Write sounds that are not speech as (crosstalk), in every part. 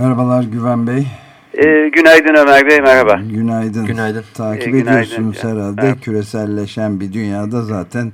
Merhabalar Güven Bey. Ee, günaydın Ömer Bey, merhaba. Günaydın. Günaydın. Takip Ee, günaydın. ediyorsunuz herhalde. Evet. Küreselleşen bir dünyada zaten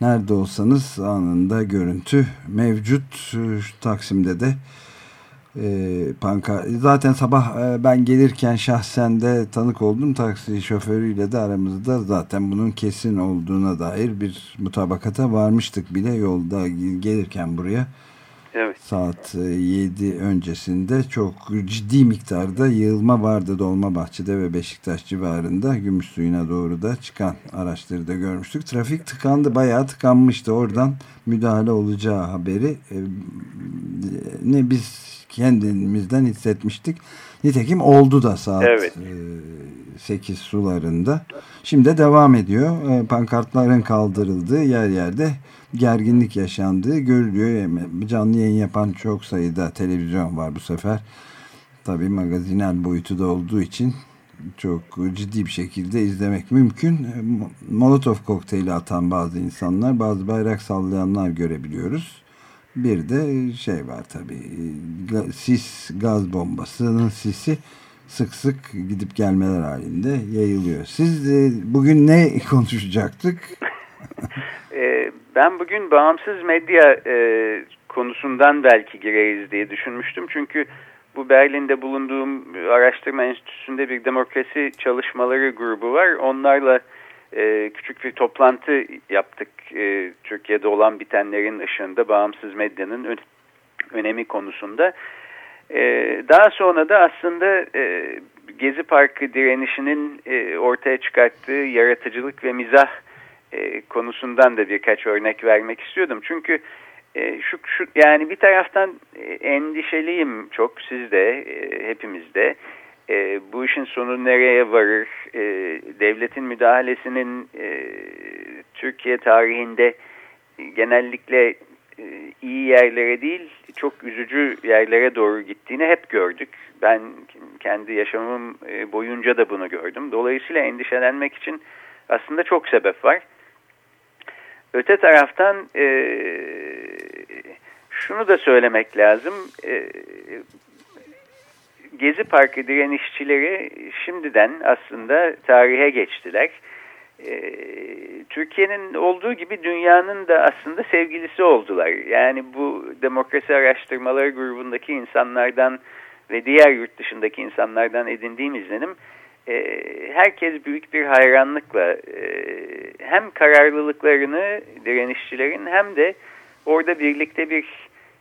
nerede olsanız anında görüntü mevcut. Şu Taksim'de de e, panka zaten sabah e, ben gelirken şahsen de tanık oldum taksi şoförüyle de aramızda zaten bunun kesin olduğuna dair bir mutabakata varmıştık bile yolda gelirken buraya Evet. saat 7 öncesinde çok ciddi miktarda yığılma vardı Dolmabahçe'de ve Beşiktaş civarında Gümüşsuyu'na doğru da çıkan araçları da görmüştük. Trafik tıkandı bayağı tıkanmıştı oradan müdahale olacağı haberi e, ne biz kendimizden hissetmiştik. Nitekim oldu da saat Evet. 8 sularında. Şimdi devam ediyor. E, Pankartların kaldırıldığı yer yerde gerginlik yaşandığı görülüyor. E, Canlı yayın yapan çok sayıda televizyon var bu sefer. Tabii magazinel boyutu da olduğu için çok ciddi bir şekilde izlemek mümkün. E, Mo- Molotov kokteyli atan bazı insanlar, bazı bayrak sallayanlar görebiliyoruz. Bir de şey var tabii, e, sis gaz bombasının sisi sık sık gidip gelmeler halinde yayılıyor. Siz e, bugün ne (laughs) konuşacaktık? Ee, (laughs) ben bugün bağımsız medya e, konusundan belki gireriz diye düşünmüştüm. Çünkü bu Berlin'de bulunduğum araştırma enstitüsünde bir demokrasi çalışmaları grubu var. Onlarla e, küçük bir toplantı yaptık. E, Türkiye'de olan bitenlerin ışığında bağımsız medyanın ön- önemi konusunda. Ee, daha sonra da aslında e, Gezi Parkı direnişinin e, ortaya çıkarttığı yaratıcılık ve mizah e, konusundan da birkaç örnek vermek istiyordum. Çünkü e, şu, şu yani bir taraftan e, endişeliyim çok sizde, e, hepimizde. E, bu işin sonu nereye varır? E, devletin müdahalesinin e, Türkiye tarihinde genellikle e, iyi yerlere değil çok üzücü yerlere doğru gittiğini hep gördük. Ben kendi yaşamım e, boyunca da bunu gördüm. Dolayısıyla endişelenmek için aslında çok sebep var. Öte taraftan e, şunu da söylemek lazım. E, Gezi Parkı direnişçileri şimdiden aslında tarihe geçtiler. Ee, Türkiye'nin olduğu gibi dünyanın da aslında sevgilisi oldular. Yani bu demokrasi araştırmaları grubundaki insanlardan ve diğer yurt dışındaki insanlardan edindiğim izlenim e, herkes büyük bir hayranlıkla e, hem kararlılıklarını direnişçilerin hem de orada birlikte bir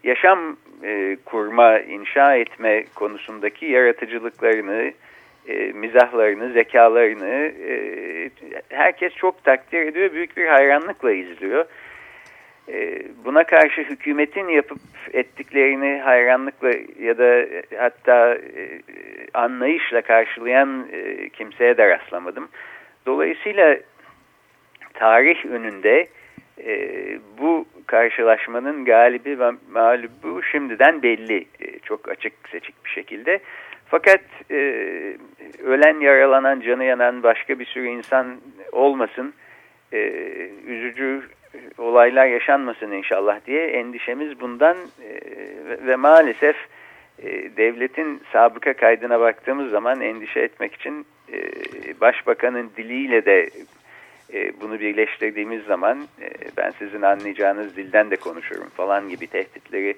yaşam e, kurma, inşa etme konusundaki yaratıcılıklarını, e, mizahlarını, zekalarını e, herkes çok takdir ediyor, büyük bir hayranlıkla izliyor. E, buna karşı hükümetin yapıp ettiklerini hayranlıkla ya da hatta e, anlayışla karşılayan e, kimseye de rastlamadım. Dolayısıyla tarih önünde e, bu karşılaşmanın galibi ve mağlubu şimdiden belli. E, çok açık seçik bir şekilde. Fakat e, ölen, yaralanan, canı yanan başka bir sürü insan olmasın, e, üzücü olaylar yaşanmasın inşallah diye endişemiz bundan e, ve, maalesef e, devletin sabıka kaydına baktığımız zaman endişe etmek için e, başbakanın diliyle de e, bunu birleştirdiğimiz zaman e, ben sizin anlayacağınız dilden de konuşurum falan gibi tehditleri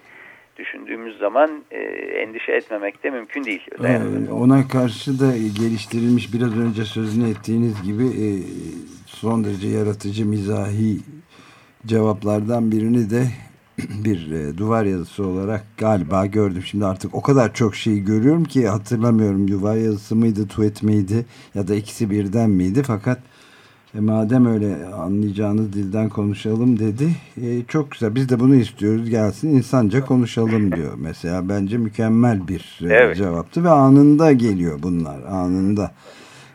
düşündüğümüz zaman e, endişe etmemek de mümkün değil. Ee, ona karşı da geliştirilmiş biraz önce sözünü ettiğiniz gibi e, son derece yaratıcı mizahi cevaplardan birini de (clears throat) bir e, duvar yazısı olarak galiba gördüm. Şimdi artık o kadar çok şey görüyorum ki hatırlamıyorum duvar yazısı mıydı, tweet miydi ya da ikisi birden miydi fakat E madem öyle anlayacağınız dilden konuşalım dedi. E, çok güzel. Biz de bunu istiyoruz. Gelsin insanca konuşalım diyor. Mesela bence mükemmel bir e, evet. cevaptı ve anında geliyor bunlar. Anında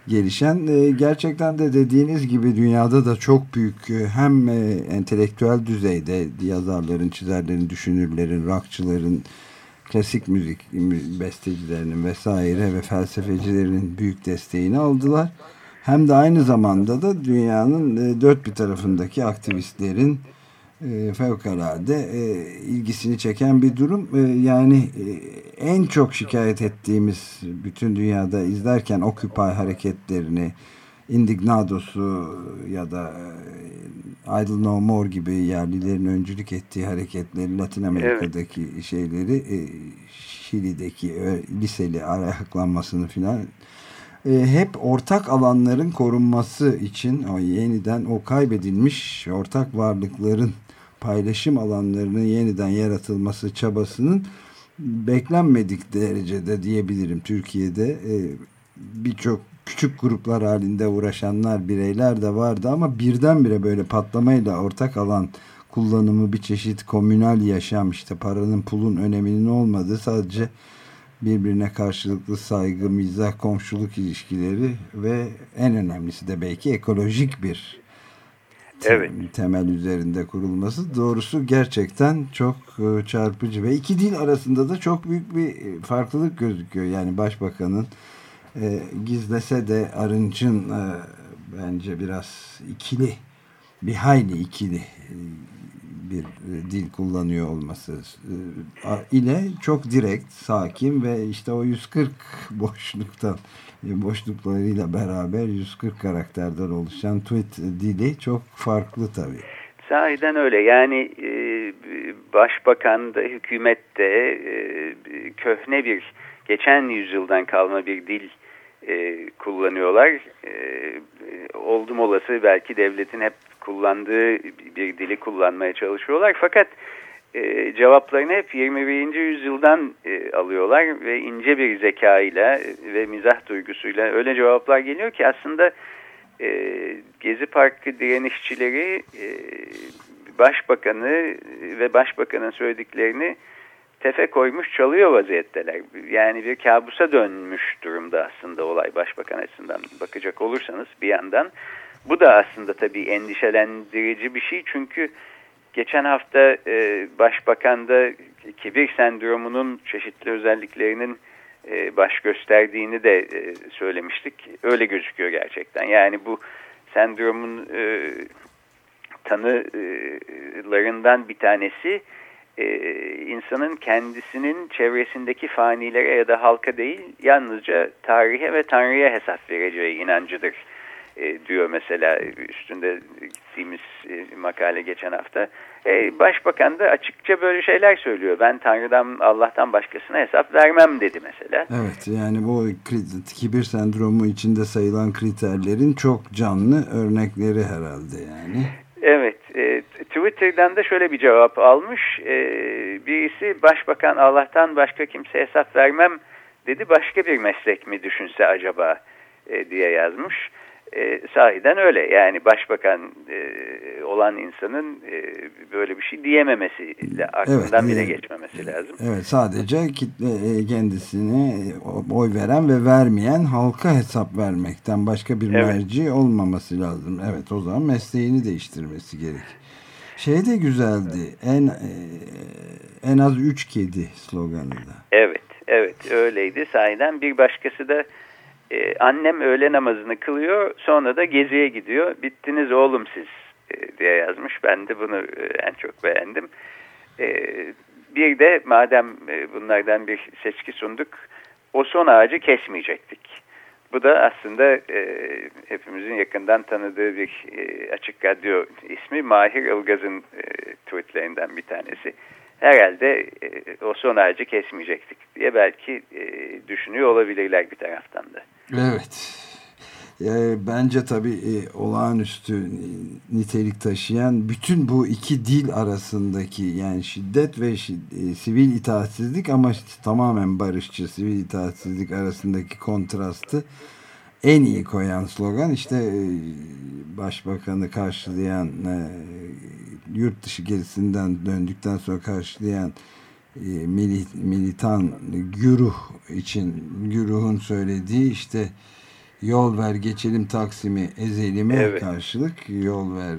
gelişen. E, gerçekten de dediğiniz gibi dünyada da çok büyük e, hem e, entelektüel düzeyde yazarların, çizerlerin, düşünürlerin, rockçıların, klasik müzik bestecilerinin vesaire ve felsefecilerin büyük desteğini aldılar. Hem de aynı zamanda da dünyanın dört bir tarafındaki aktivistlerin e, fevkalade ilgisini çeken bir durum. Yani en çok şikayet ettiğimiz bütün dünyada izlerken Occupy hareketlerini, Indignados'u ya da Idle No More gibi yerlilerin öncülük ettiği hareketleri, Latin Amerika'daki evet. şeyleri, e, Şili'deki e, liseli ayaklanmasını filan e, hep ortak alanların korunması için o yeniden o kaybedilmiş ortak varlıkların paylaşım alanlarının yeniden yaratılması çabasının beklenmedik derecede diyebilirim. Türkiye'de e, birçok küçük gruplar halinde uğraşanlar, bireyler de vardı ama birdenbire böyle patlamayla ortak alan kullanımı bir çeşit komünal yaşam işte paranın pulun öneminin olmadığı sadece birbirine karşılıklı saygı, mizah, komşuluk ilişkileri ve en önemlisi de belki ekolojik bir evet. temel üzerinde kurulması doğrusu gerçekten çok e, çarpıcı ve iki dil arasında da çok büyük bir e, farklılık gözüküyor. Yani başbakanın e, gizlese de Arınç'ın e, bence biraz ikili bir hayli ikili e, bir e, dil kullanıyor olması ile çok direkt, sakin ve işte o 140 (laughs) boşluktan boşluklarıyla beraber 140 karakterden oluşan tweet dili çok farklı tabii. Sahiden öyle. Yani e, başbakan da hükümet de e, köhne bir geçen yüzyıldan kalma bir dil e, kullanıyorlar. E, oldum olası belki devletin hep kullandığı bir dili kullanmaya çalışıyorlar. Fakat cevaplarını hep 21. yüzyıldan e, alıyorlar ve ince bir zekayla ve mizah duygusuyla öyle cevaplar geliyor ki aslında e, Gezi Parkı direnişçileri e, başbakanı ve başbakanın söylediklerini tefe koymuş çalıyor vaziyetteler. Yani bir kabusa dönmüş durumda aslında olay başbakan açısından bakacak olursanız bir yandan. Bu da aslında tabii endişelendirici bir şey çünkü geçen hafta e, başbakanda kibir sendromunun çeşitli özelliklerinin e, baş gösterdiğini de e, söylemiştik. Öyle gözüküyor gerçekten. Yani bu sendromun e, tanılarından bir tanesi e, insanın kendisinin çevresindeki fanilere ya da halka değil yalnızca tarihe ve tanrıya hesap vereceği inancıdır e, diyor mesela üstünde gittiğimiz e, makale geçen hafta. E, Başbakan da açıkça böyle şeyler söylüyor. Ben Tanrı'dan Allah'tan başkasına hesap vermem dedi mesela. Evet yani bu kibir sendromu içinde sayılan kriterlerin çok canlı örnekleri herhalde yani. Evet e, Twitter'dan da şöyle bir cevap almış. E, birisi başbakan Allah'tan başka kimse hesap vermem dedi başka bir meslek mi düşünse acaba e, diye yazmış e, sahiden öyle. Yani başbakan e, olan insanın e, böyle bir şey diyememesi, aklından evet, bile e, geçmemesi lazım. Evet, sadece kitle e, kendisine oy veren ve vermeyen halka hesap vermekten başka bir evet. merci olmaması lazım. Evet, o zaman mesleğini değiştirmesi gerek. Şey de güzeldi. En e, en az üç kedi sloganı da. Evet, evet öyleydi. Sahiden bir başkası da ee, annem öğle namazını kılıyor sonra da geziye gidiyor. Bittiniz oğlum siz e, diye yazmış. Ben de bunu e, en çok beğendim. E, bir de madem e, bunlardan bir seçki sunduk o son ağacı kesmeyecektik. Bu da aslında e, hepimizin yakından tanıdığı bir e, açık radyo ismi Mahir Ilgaz'ın e, tweetlerinden bir tanesi herhalde e, o son ağacı kesmeyecektik diye belki e, düşünüyor olabilirler bir taraftan da. Evet. E, bence tabii olağanüstü nitelik taşıyan bütün bu iki dil arasındaki yani şiddet ve şiddet, sivil itaatsizlik ama tamamen barışçı sivil itaatsizlik arasındaki kontrastı en iyi koyan slogan işte e, başbakanı karşılayan e, yurt dışı gezisinden döndükten sonra karşılayan e, militan güruh için güruhun söylediği işte yol ver geçelim Taksim'i ezelime evet. karşılık yol ver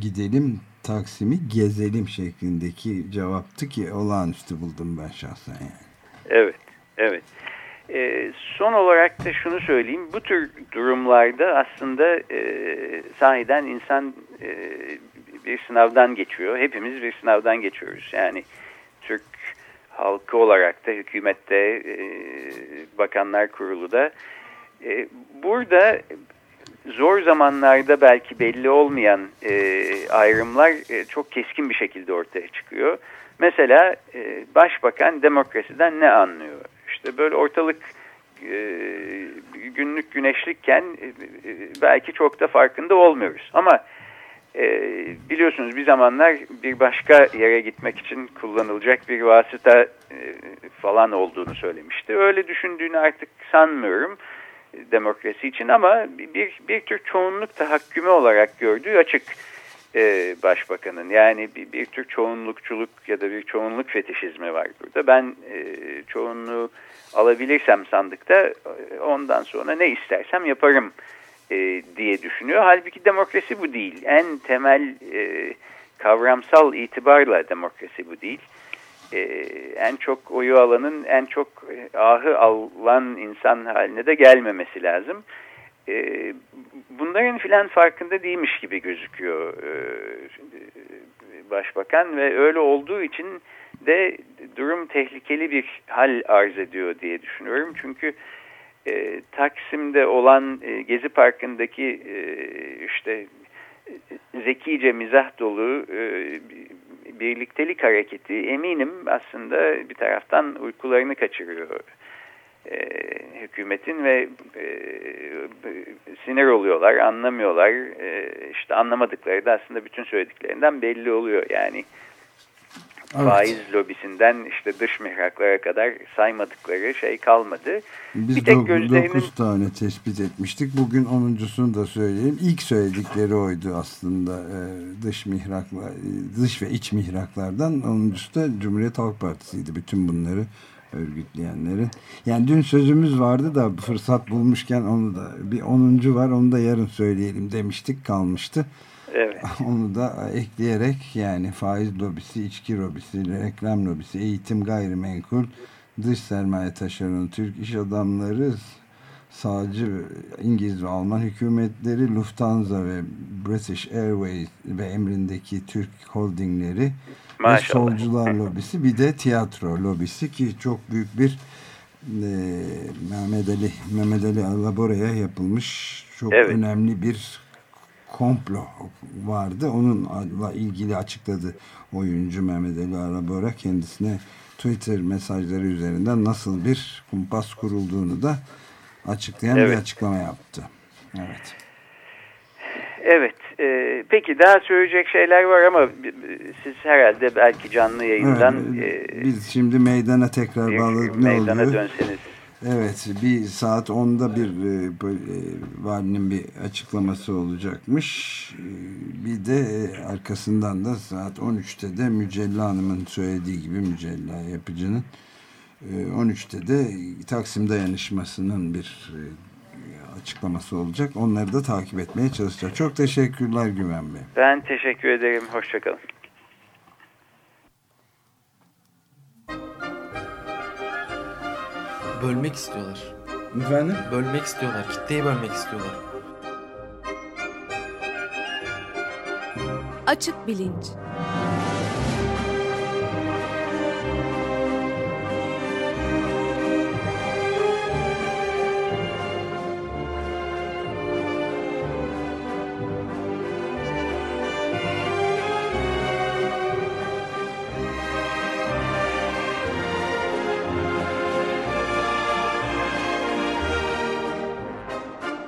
gidelim Taksim'i gezelim şeklindeki cevaptı ki olağanüstü buldum ben şahsen yani. Evet, evet. E, son olarak da şunu söyleyeyim. Bu tür durumlarda aslında e, sahiden insan e, bir sınavdan geçiyor. Hepimiz bir sınavdan geçiyoruz. Yani Türk halkı olarak da hükümette, e, bakanlar kurulu da. E, burada zor zamanlarda belki belli olmayan e, ayrımlar e, çok keskin bir şekilde ortaya çıkıyor. Mesela e, başbakan demokrasiden ne anlıyor? İşte böyle ortalık e, günlük güneşlikken e, e, belki çok da farkında olmuyoruz. Ama biliyorsunuz bir zamanlar bir başka yere gitmek için kullanılacak bir vasıta falan olduğunu söylemişti. Öyle düşündüğünü artık sanmıyorum demokrasi için ama bir, bir tür çoğunluk tahakkümü olarak gördüğü açık e, başbakanın. Yani bir, bir tür çoğunlukçuluk ya da bir çoğunluk fetişizmi var burada. Ben e, çoğunluğu alabilirsem sandıkta e, ondan sonra ne istersem yaparım e, diye düşünüyor. Halbuki demokrasi bu değil. En temel e, kavramsal itibarla demokrasi bu değil e, en çok oyu alanın en çok ahı alan insan haline de gelmemesi lazım. E, bunların filan farkında değilmiş gibi gözüküyor e, başbakan ve öyle olduğu için de durum tehlikeli bir hal arz ediyor diye düşünüyorum. Çünkü e, Taksim'de olan e, Gezi Parkı'ndaki e, işte zekice mizah dolu e, birliktelik hareketi eminim aslında bir taraftan uykularını kaçırıyor e, hükümetin ve e, sinir oluyorlar, anlamıyorlar. E, işte anlamadıkları da aslında bütün söylediklerinden belli oluyor. Yani Evet. Faiz lobisinden işte dış mihraklara kadar saymadıkları şey kalmadı. Biz bir tek gözlerinin... 9 tane tespit etmiştik. Bugün onuncusunu da söyleyeyim. İlk söyledikleri oydu aslında ee, dış mihraklar, dış ve iç mihraklardan. Onuncusu da Cumhuriyet Halk Partisi'ydi. Bütün bunları örgütleyenlerin. Yani dün sözümüz vardı da fırsat bulmuşken onu da bir onuncu var onu da yarın söyleyelim demiştik kalmıştı. Evet. (laughs) Onu da ekleyerek yani faiz lobisi, içki lobisi, reklam lobisi, eğitim gayrimenkul, dış sermaye taşeronu, Türk iş adamları, sağcı İngiliz ve Alman hükümetleri, Lufthansa ve British Airways ve emrindeki Türk holdingleri Maşallah. solcular lobisi bir de tiyatro lobisi ki çok büyük bir e, Mehmet Ali Mehmet Ali Alabora'ya yapılmış çok evet. önemli bir komplo vardı. Onunla ilgili açıkladı oyuncu Mehmet Ali Arabora kendisine Twitter mesajları üzerinden nasıl bir kumpas kurulduğunu da açıklayan evet. bir açıklama yaptı. Evet. Evet. E, peki daha söyleyecek şeyler var ama siz herhalde belki canlı yayından... Evet, e, biz şimdi meydana tekrar bağladık. Ne meydana oluyor? dönseniz Evet bir saat 10'da bir e, e, valinin bir açıklaması olacakmış. E, bir de e, arkasından da saat 13'te de Mücella Hanım'ın söylediği gibi Mücella yapıcının e, 13'te de Taksim dayanışmasının bir açıklaması olacak. Onları da takip etmeye çalışacağız. Çok teşekkürler Güven Bey. Ben teşekkür ederim. Hoşçakalın. Bölmek istiyorlar. Efendim? Bölmek istiyorlar. Kitleyi bölmek istiyorlar. Açık bilinç.